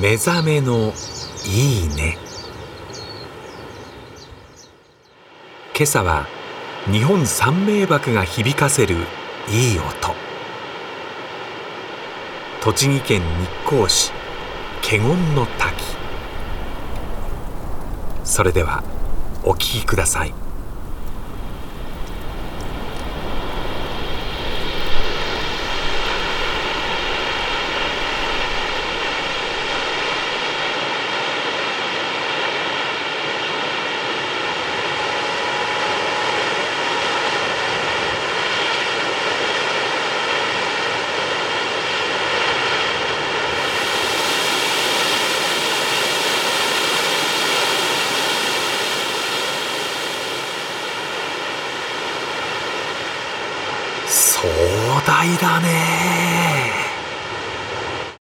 目覚めのいいね。今朝は日本三名瀑が響かせるいい音。栃木県日光市華厳の滝。それではお聴きください。壮大だね。